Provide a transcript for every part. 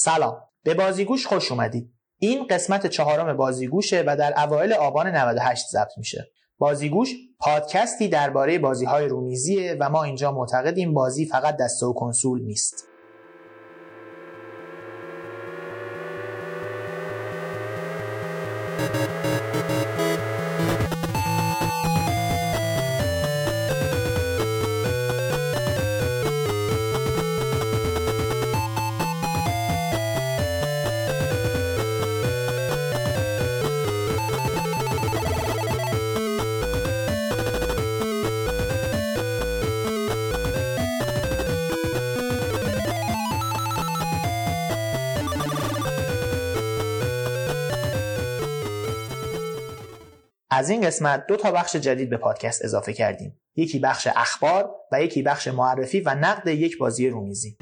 سلام. به بازیگوش خوش اومدید. این قسمت چهارم بازیگوشه و در اوایل آبان 98 ضبط میشه. بازیگوش پادکستی درباره بازی های رومیزیه و ما اینجا معتقدیم بازی فقط دسته و کنسول نیست. از این قسمت دو تا بخش جدید به پادکست اضافه کردیم. یکی بخش اخبار و یکی بخش معرفی و نقد یک بازی رومیزی.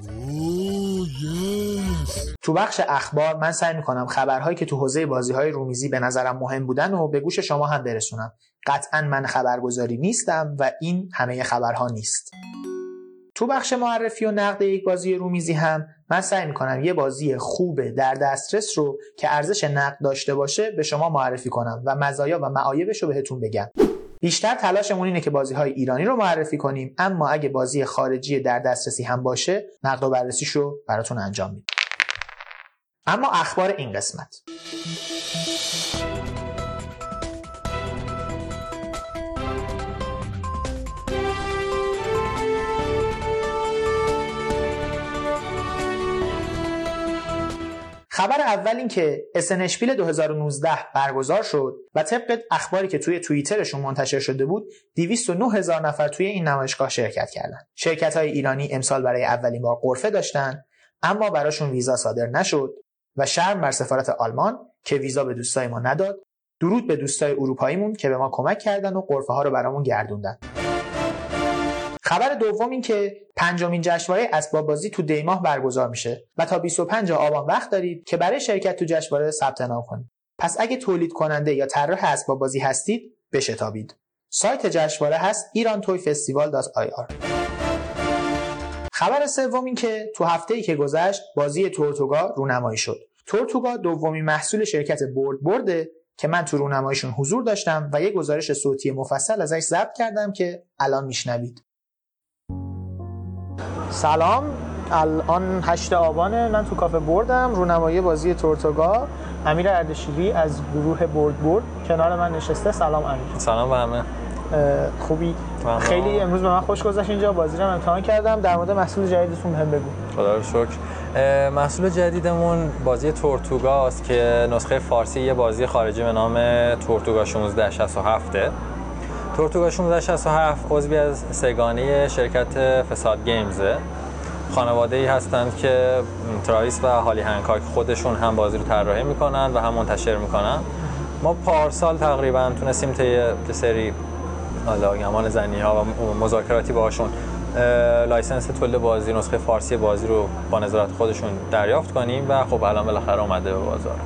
تو بخش اخبار من سعی می‌کنم خبرهایی که تو حوزه بازی های رومیزی به نظرم مهم بودن و به گوش شما هم برسونم. قطعا من خبرگزاری نیستم و این همه خبرها نیست. تو بخش معرفی و نقد یک بازی رومیزی هم من سعی می‌کنم یه بازی خوب در دسترس رو که ارزش نقد داشته باشه به شما معرفی کنم و مزایا و معایبش رو بهتون بگم. بیشتر تلاشمون اینه که بازی های ایرانی رو معرفی کنیم اما اگه بازی خارجی در دسترسی هم باشه نقد و بررسیش رو براتون انجام میدیم. اما اخبار این قسمت خبر اول این که اسنشپیل 2019 برگزار شد و طبق اخباری که توی توییترشون منتشر شده بود 209 هزار نفر توی این نمایشگاه شرکت کردند. شرکت های ایرانی امسال برای اولین بار قرفه داشتن اما براشون ویزا صادر نشد و شرم بر سفارت آلمان که ویزا به دوستای ما نداد درود به دوستای اروپاییمون که به ما کمک کردن و قرفه ها رو برامون گردوندن خبر دوم این که پنجمین جشنواره اسباب بازی تو دیماه برگزار میشه و تا 25 آبان وقت دارید که برای شرکت تو جشنواره ثبت نام کنید. پس اگه تولید کننده یا طراح اسباب بازی هستید بشتابید. سایت جشنواره هست irantoyfestival.ir خبر سوم این که تو هفته ای که گذشت بازی تورتوگا رونمایی شد. تورتوگا دومین محصول شرکت برد برده که من تو رونماییشون حضور داشتم و یه گزارش صوتی مفصل ازش ضبط کردم که الان میشنوید. سلام. الان 8 آبانه من تو کافه بردم رونمایی بازی تورتوگا. امیر اردشیری از گروه برد برد کنار من نشسته. سلام امیر. سلام به همه. خوبی؟ خیلی امروز به من خوش گذشت اینجا. بازی رو امتحان کردم. در مورد محصول جدیدتون هم بگو. خدا رو شکر. محصول جدیدمون بازی تورتوگا است که نسخه فارسی یه بازی خارجی به نام تورتوگا 1667 تورتوگا 1667 عضوی از سگانه شرکت فساد گیمزه خانواده ای هستند که تراویس و هالی هنکاک خودشون هم بازی رو طراحی می‌کنن و هم منتشر می‌کنن. ما پارسال تقریبا تونستیم طی سری حالا گمان زنی ها و مذاکراتی باشون license تولید بازی نسخه فارسی بازی رو با نظارت خودشون دریافت کنیم و خب الان بالاخره اومده به بازار.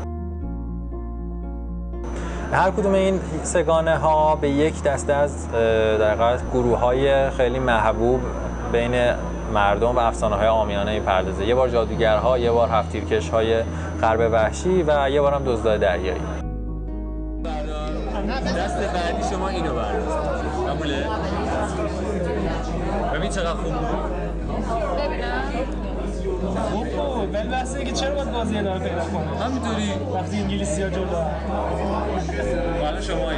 هر کدوم این سه‌گانه ها به یک دسته از در گروه های خیلی محبوب بین مردم و افسانه های آمیانه می‌پردازه یه بار جادوگرها یه بار هفتیرکش های غرب وحشی و یه بار هم دزدای دریایی. که چرا باید بازی ادامه پیدا کنه؟ همینطوری. وقتی انگلیسی ها جلو حالا شما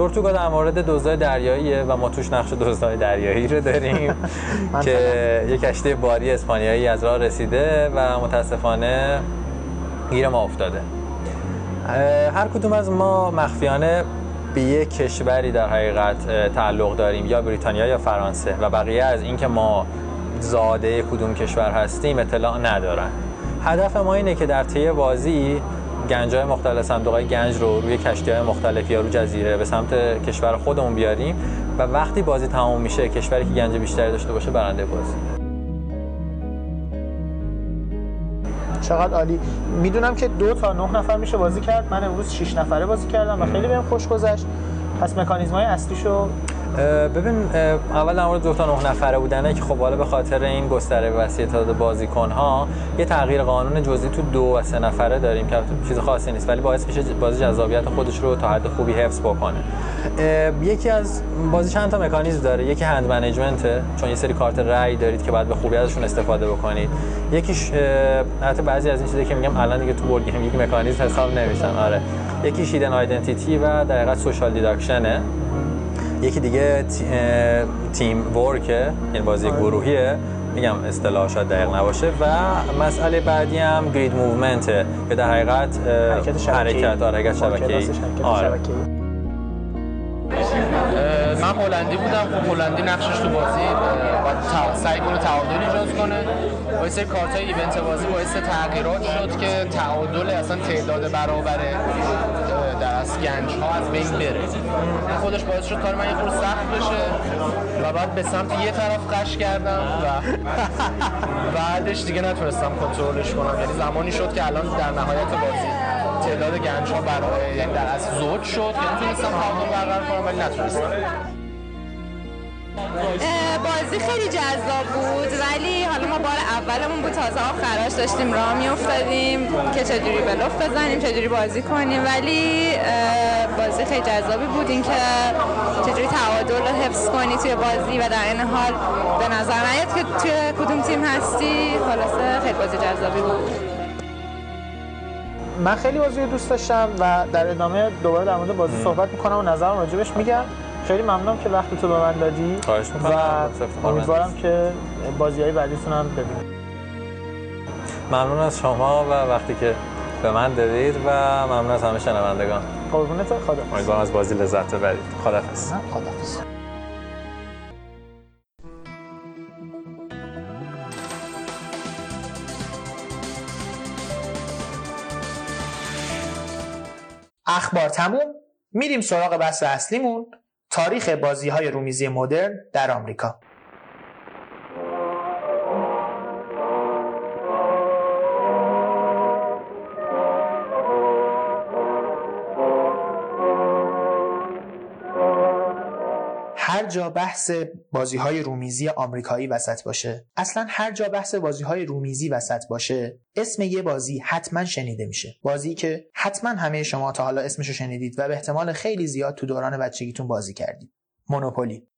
تورتوگا در مورد دزدای دریاییه و ما توش نقش دزدای دریایی رو داریم که یک کشتی باری اسپانیایی از راه رسیده و متاسفانه گیر ما افتاده. هر کدوم از ما مخفیانه به یک کشوری در حقیقت تعلق داریم یا بریتانیا یا فرانسه و بقیه از اینکه ما زاده کدوم کشور هستیم اطلاع ندارن. هدف ما اینه که در طی بازی گنج های مختلف صندوق های گنج رو روی کشتی های مختلف یا رو جزیره به سمت کشور خودمون بیاریم و وقتی بازی تمام میشه کشوری که گنج بیشتری داشته باشه برنده بازی. چقدر عالی. می‌دونم که دو تا نه نفر میشه بازی کرد. من امروز 6 نفره بازی کردم و خیلی بهم خوش گذشت. پس مکانیزم های اصلیشو ببین اول در دو تا نه نفره بودنه که خب حالا به خاطر این گستره وسیع تعداد بازیکن ها یه تغییر قانون جزئی تو دو و سه نفره داریم که چیز خاصی نیست ولی باعث میشه بازی جذابیت خودش رو تا حد خوبی حفظ بکنه. یکی از بازی چند تا مکانیزم داره؟ یکی هند منیجمنته چون یه سری کارت رای دارید که باید به خوبی ازشون استفاده بکنید. یکیش البته بعضی از این چیزا که میگم الان دیگه تو بورد گیم یک مکانیزم حساب نمیشن آره. یکی شیدن آیدنتیتی و در حقیقت سوشال دیداکشنه یکی دیگه تیم ورکه یعنی بازی گروهیه. میگم اصطلاح شاید دقیق نباشه. و مسئله بعدی هم گرید موومنته که در حقیقت حرکت شبکه‌ای. حرکت آره، حرکت با شبکه‌ای. آره. شبکه‌ای. من هلندی بودم. خب هلندی نقشش تو بازی باید سعی کنه تعادل ایجاد کنه. با یه سری کارت های ایونت بازی باعث تغییرات شد که تعادل اصلا تعداد برابر از گنج ها از بین بره. این خودش باعث شد کار من یه خورده سخت بشه و بعد به سمت یه طرف قش کردم و بعدش دیگه نتونستم کنترلش کنم. یعنی زمانی شد که الان در نهایت بازی تعداد گنج ها برای یعنی در از زوج شد. که می‌تونستم تعادل برقرار کنم ولی نتونستم. بازی خیلی جذاب بود ولی حالا ما بار اولمون بود تازه آخرش داشتیم راه میافتادیم که چجوری بلوف بزنیم چجوری بازی کنیم ولی بازی خیلی جذابی بود اینکه چجوری تعادل رو حفظ کنی توی بازی و در این حال به نظر نیاد که توی کدوم تیم هستی خلاصه خیلی بازی جذابی بود. من خیلی بازی رو دوست داشتم و در ادامه دوباره در مورد بازی صحبت می‌کنم و نظرم راجبش میگم. خیلی ممنونم که وقت تو به من دادی. خواهش می‌کنم. و امیدوارم که بازی های بعدیتون هم ببینیم. ممنون از شما و وقتی که به من دادید و ممنون از همه شنوندگان. قربونت خدا. امیدوارم از بازی لذت ببرید. خدافظ خداحافظ. اخبار تموم. میریم سراغ بحث اصلیمون. تاریخ بازی های رومیزی مدرن در آمریکا. جا بحث بازی های رومیزی آمریکایی وسط باشه. اصلا هر جا بحث بازی های رومیزی وسط باشه اسم یه بازی حتما شنیده میشه. بازی که حتما همه شما تا حالا اسمشو شنیدید و به احتمال خیلی زیاد تو دوران بچگیتون بازی کردید. مونوپولی.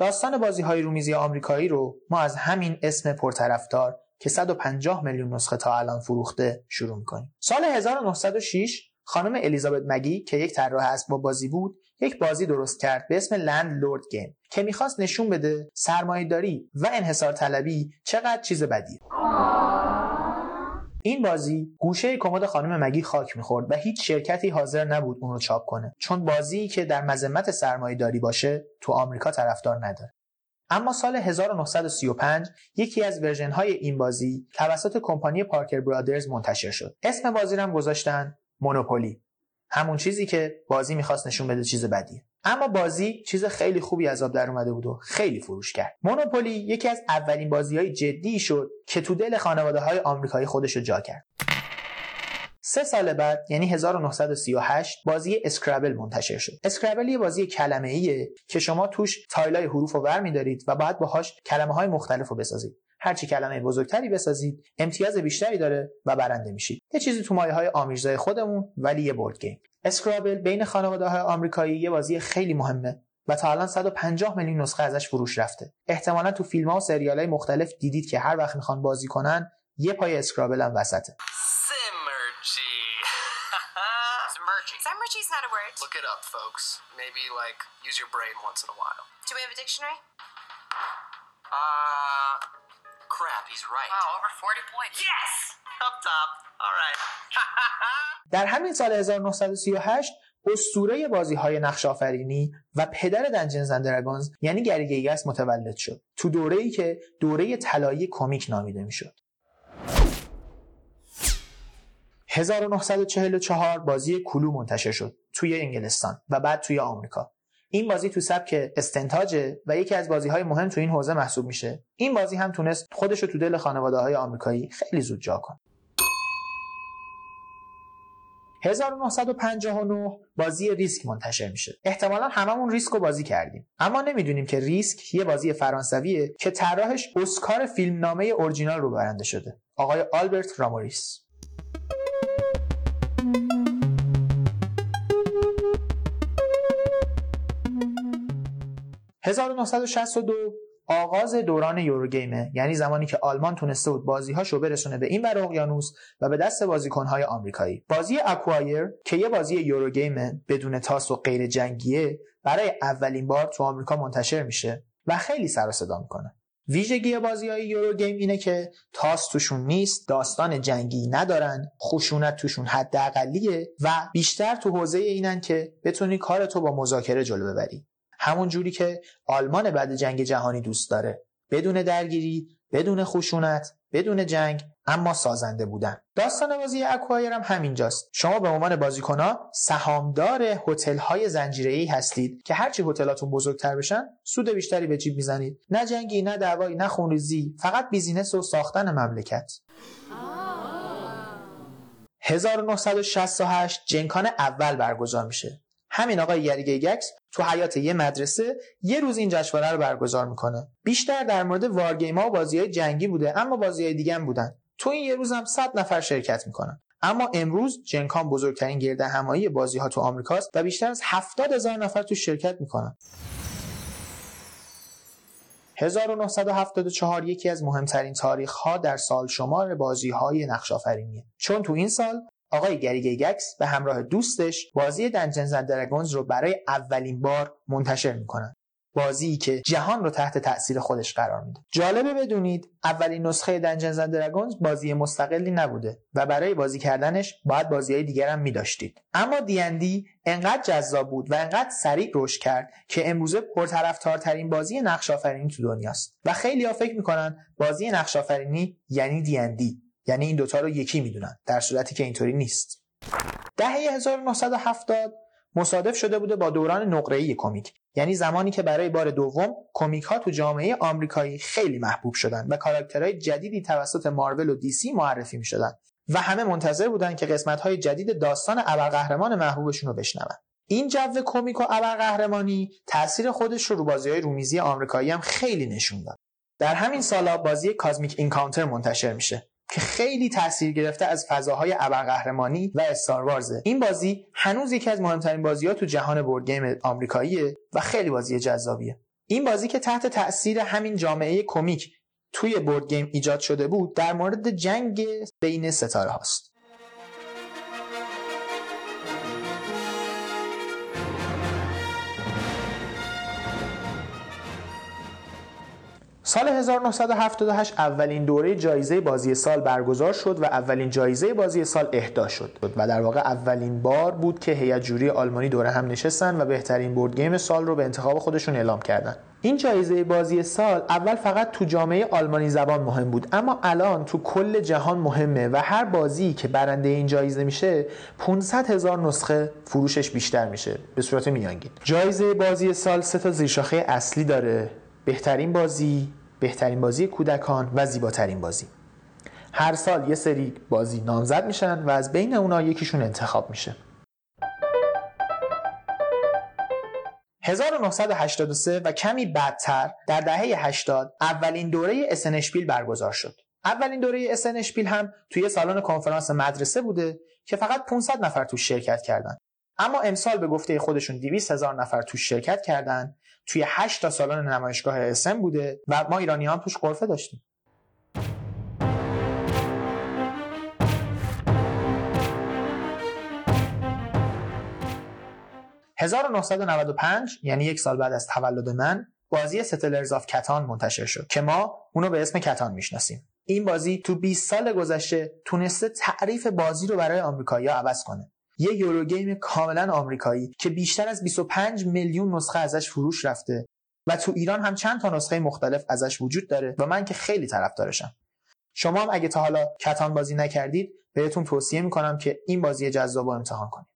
داستان بازی های رومیزی آمریکایی رو ما از همین اسم پرطرفدار که 150 میلیون نسخه تا الان فروخته شروع می‌کنیم. سال 1906 خانم الیزابت مگی که یک طراح اسباب بازی بود یک بازی درست کرد به اسم لند لورد گیم که می‌خواست نشون بده سرمایهداری و انحصار طلبی چقدر چیز بدیه. این بازی گوشه کمد خانم مگی خاک می‌خورد و هیچ شرکتی حاضر نبود اون رو چاپ کنه. چون بازی که در مذمت سرمایهداری باشه تو آمریکا طرفدار نداره. اما سال 1935 یکی از version های این بازی توسط کمپانی Parker Brothers منتشر شد. اسم بازی رو هم گذاشتن Monopoly همون چیزی که بازی می‌خواست نشون بده چیز بدیه. اما بازی چیز خیلی خوبی از آب در اومده بود و خیلی فروش کرد. Monopoly یکی از اولین بازی های جدی شد که تو دل خانواده های آمریکایی خودش رو جا کرد. سه سال بعد یعنی 1938 بازی Scrabble منتشر شد. Scrabble یه بازی کلمه ایه که شما توش tile های حروف رو ور میدارید و باید باهاش کلمه های مختلف رو بسازید. هرچی کلمه بزرگتری بسازید امتیاز بیشتری داره و برنده میشید یه چیزی تو مایه های آمیرزای خودمون ولی یه board game Scrabble بین خانواده های آمریکایی یه بازی خیلی مهمه و تا الان 150 میلیون نسخه ازش فروش رفته احتمالا تو فیلم ها و سریال های مختلف دیدید که هر وقت می‌خوان بازی کنن یه پای Scrabble هم وسطه. Summercheese not a word. Look it up, folks. Maybe, like, use your brain once in a while. Do we have a dictionary? Uh, crap, he's right. Wow, over 40 points. Yes! Up top. All right. در همین سال 1938 اسطوره بازی های نقش آفرینی و پدر دنجنز اند یعنی گری گیگس متولد شد تو دوره ای که دوره طلایی کمیک نامیده می‌شد 1944 بازی کلو منتشر شد توی انگلستان و بعد توی آمریکا این بازی تو سبک استنتاجه و یکی از بازی های مهم تو این حوزه محسوب میشه. این بازی هم تونست خودش رو تو دل خانواده های آمریکایی خیلی زود جا کنه. 1959 بازی ریسک منتشر میشه. احتمالا هممون ریسک رو بازی کردیم. اما نمی‌دونیم که ریسک یه بازی فرانسویه که طراحش اسکار فیلمنامه اورجینال رو برنده شده. آقای آلبرت راموریس. 1962 آغاز دوران یوروگیمه. یعنی زمانی که آلمان تونسته بود بازیهاشو برسونه به این ور اقیانوس و به دست بازیکنهای آمریکایی. بازی اکوایر که یه بازی یوروگیمه بدون تاس و غیر جنگیه برای اولین بار تو آمریکا منتشر میشه و خیلی سر صدا می‌کنه. ویژگی بازی های یوروگیم اینه که تاس توشون نیست داستان جنگی ندارن خشونت توشون حداقلیه و بیشتر تو حوزه اینن که بتونی کارتو با مذاکره جلو ببری. همون جوری که آلمان بعد جنگ جهانی دوست داره. بدون درگیری بدون خشونت بدون جنگ اما سازنده بودن. داستان بازی اکوایر هم همینجاست. شما به عنوان بازیکنها سهامدار هتل های زنجیره هستید که هرچی هتلاتون بزرگتر بشن سود بیشتری به جیب می‌زنید. نه جنگی نه دعوایی نه خونریزی فقط بیزینس و ساختن مملکت. 1968 جنکان اول برگزار میشه. همین آقای گکس تو حیات یه مدرسه یه روز این جشنواره رو برگزار می‌کنه. بیشتر در مورد وارگیما و بازی های جنگی بوده اما بازی های دیگه هم بودن. تو این یه روز هم 100 نفر شرکت می‌کنن. اما امروز جنکان بزرگترین گرد همایی بازی ها تو آمریکاست و بیشتر از 70 هزار نفر تو شرکت می‌کنن. 1974 یکی از مهمترین تاریخ ها در سال شمار بازی های چون تو این سال آقای گری گکس به همراه دوستش بازی دنجنز اند درگونز رو برای اولین بار منتشر می‌کنن. بازی که جهان رو تحت تاثیر خودش قرار میده. جالبه بدونید اولین نسخه دنجنز اند درگونز بازی مستقلی نبوده و برای بازی کردنش باید بازی های دیگر هم میداشتید. اما دیندی انقدر جذاب بود و انقدر سریع رشد کرد که امروزه پرطرفدارترین بازی نقش آفرینی تو دنیاست. و خیلی ها فکر می‌کنن بازی نقش آفرینی یعنی دیندی یعنی این دوتا رو یکی می‌دونن در صورتی که اینطوری نیست. دهه 1970 مصادف شده بوده با دوران نقره‌ای کمیک. یعنی زمانی که برای بار دوم کمیک ها تو جامعه آمریکایی خیلی محبوب شدن و کاراکترهای جدیدی توسط مارول و دیسی معرفی می شدن و همه منتظر بودن که قسمت های جدید داستان ابرقهرمان محبوبشون رو بشنون. این جو کمیک و ابرقهرمانی تاثیر خودش رو رو بازی های رومیزی آمریکایی هم خیلی نشون داد. در همین سالا بازی کازمیک اینکانتر منتشر میشه. که خیلی تاثیر گرفته از فضاهای ابرقهرمانی و استاروارزه این بازی هنوز یکی از مهمترین بازی ها تو جهان بورد گیم آمریکاییه و خیلی بازی جذابیه. این بازی که تحت تاثیر همین جامعه کمیک توی board game ایجاد شده بود در مورد جنگ بین ستاره هاست سال 1978 اولین دوره جایزه بازی سال برگزار شد و اولین جایزه بازی سال اهدا شد. و در واقع اولین بار بود که هیئت ژوری آلمانی دور هم نشستن و بهترین board game سال رو به انتخاب خودشون اعلام کردن. این جایزه بازی سال اول فقط تو جامعه آلمانی زبان مهم بود اما الان تو کل جهان مهمه و هر بازی که برنده این جایزه میشه 500 هزار نسخه فروشش بیشتر میشه به صورت میانگین. جایزه بازی سال سه تا زیرشاخه اصلی داره. بهترین بازی بهترین بازی کودکان و زیباترین بازی هر سال یه سری بازی نامزد میشن و از بین اونا یکیشون انتخاب میشه 1983 و کمی بعدتر در دهه 80 اولین دوره اسنشپیل برگزار شد. اولین دوره اسنشپیل هم توی سالن کنفرانس مدرسه بوده که فقط 500 نفر توش شرکت کردند. اما امسال به گفته خودشون 200 هزار نفر توش شرکت کردن. توی 8 تا سالن نمایشگاه اسم بوده و ما ایرانی هم توش قرفه داشتیم. 1995 یعنی یک سال بعد از تولد من بازی ستلرز آف کتان منتشر شد که ما اونو به اسم کتان می‌شناسیم. این بازی تو 20 سال گذشته تونسته تعریف بازی رو برای آمریکایی‌ها عوض کنه. یه یورو گیم کاملا آمریکایی که بیشتر از 25 میلیون نسخه ازش فروش رفته و تو ایران هم چند تا نسخه مختلف ازش وجود داره و من که خیلی طرفدارشم. شما هم اگه تا حالا کتان بازی نکردید بهتون توصیه می‌کنم که این بازی جذاب رو امتحان کنید.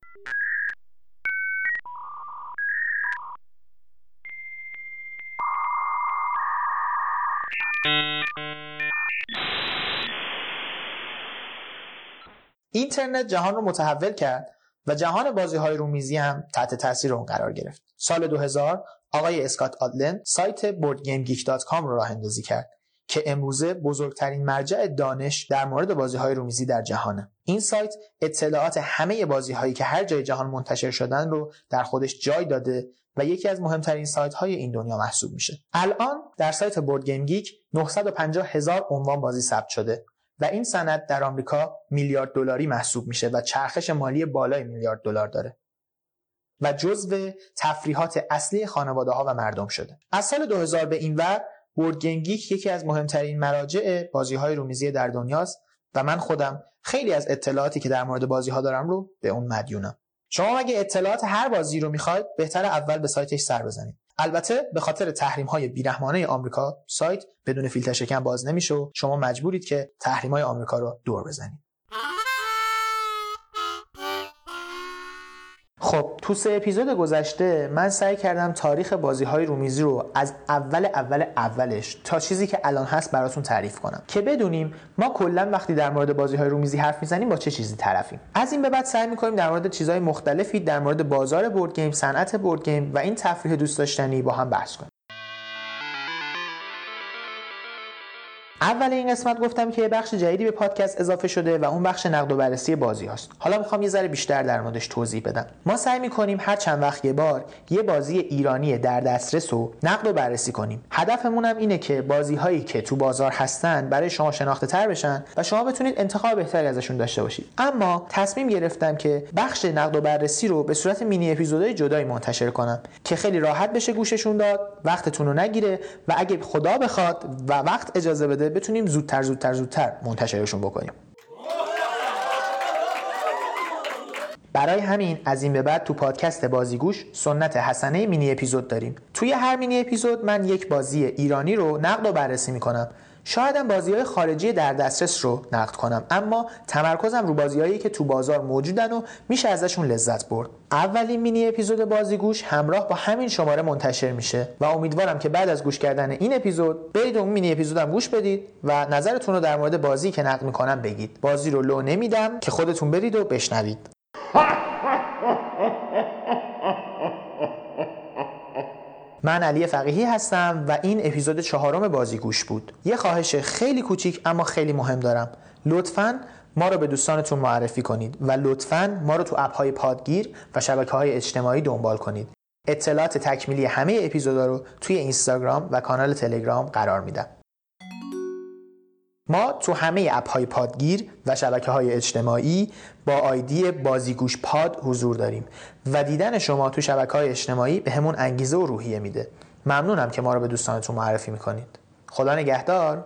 اینترنت جهان رو متحول کرد و جهان بازی های رومیزی هم تحت تاثیر اون قرار گرفت. سال 2000 آقای اسکات آلدن سایت boardgamegeek.com رو راه اندازی کرد که امروزه بزرگترین مرجع دانش در مورد بازی های رومیزی در جهانه. این سایت اطلاعات همه بازی هایی که هر جای جهان منتشر شدن رو در خودش جای داده و یکی از مهمترین سایت های این دنیا محسوب میشه. الان در سایت BoardGameGeek 950 هزار عنوان بازی ثبت شده و این صنعت در آمریکا میلیارد دلاری محسوب میشه و چرخش مالی بالای میلیارد دلار داره. و جزو تفریحات اصلی خانواده ها و مردم شده. از سال 2000 به این ور BoardGameGeek یکی از مهمترین مراجع بازی های رومیزی در دنیاست و من خودم خیلی از اطلاعاتی که در مورد بازی ها دارم رو به اون مدیونم. شما اگه اطلاعات هر بازی رو می‌خواید بهتر اول به سایتش سر بزنید. البته به خاطر تحریم های بیرحمانه آمریکا سایت بدون فیلتر شکن باز نمیشه و شما مجبورید که تحریم های آمریکا رو دور بزنید. خب تو سه اپیزود گذشته من سعی کردم تاریخ بازی های رومیزی رو از اول اول اولش تا چیزی که الان هست براتون تعریف کنم. که بدونیم ما کلا وقتی در مورد بازی های رومیزی حرف می‌زنیم با چه چیزی طرفیم؟ از این به بعد سعی می‌کنیم در مورد چیزهای مختلفی در مورد بازار board game صنعت board game و این تفریح دوست داشتنی با هم بحث کنیم. اول این قسمت گفتم که یه بخش جدیدی به پادکست اضافه شده و اون بخش نقد و بررسی بازی هاست. حالا می‌خوام یه ذره بیشتر در موردش توضیح بدم. ما سعی می‌کنیم هر چند وقت یه بار یه بازی ایرانی در دسترس رو نقد و بررسی کنیم. هدفمون هم اینه که بازی هایی که تو بازار هستن برای شما شناخته تر بشن و شما بتونید انتخاب بهتری ازشون داشته باشید. اما تصمیم گرفتم که بخش نقد و بررسی رو به صورت مینی اپیزودهای جدایی منتشر کنم که خیلی راحت بشه گوششون داد وقتتون رو نگیره و اگه خدا بخواد و وقت اجازه بده بتونیم زودتر زودتر زودتر منتشرشون بکنیم. برای همین از این به بعد تو پادکست بازیگوش سنت حسنه مینی اپیزود داریم. توی هر مینی اپیزود من یک بازی ایرانی رو نقد و بررسی می‌کنم. شایدم بازی های خارجی در دسترس رو نقد کنم اما تمرکزم رو بازیهایی که تو بازار موجودن و میشه ازشون لذت برد. اولین مینی اپیزود بازیگوش همراه با همین شماره منتشر میشه و امیدوارم که بعد از گوش کردن این اپیزود برید اون مینی اپیزودم گوش بدید و نظرتون رو در مورد بازی که نقد می‌کنم بگید. بازی رو لو نمیدم که خودتون برید و بشنوید. من علی فقیهی هستم و این اپیزود چهارم بازیگوش بود. یه خواهش خیلی کوچیک اما خیلی مهم دارم. لطفاً ما رو به دوستانتون معرفی کنید و لطفاً ما رو تو اپ های پادگیر و شبکه های اجتماعی دنبال کنید. اطلاعات تکمیلی همه اپیزودا رو توی اینستاگرام و کانال تلگرام قرار میدم. ما تو همه اپ های پادگیر و شبکه های اجتماعی با آیدی بازیگوش پاد حضور داریم و دیدن شما تو شبکه های اجتماعی به همون انگیزه و روحیه میده. ممنونم که ما رو به دوستانتون معرفی می‌کنید. خدا نگهدار.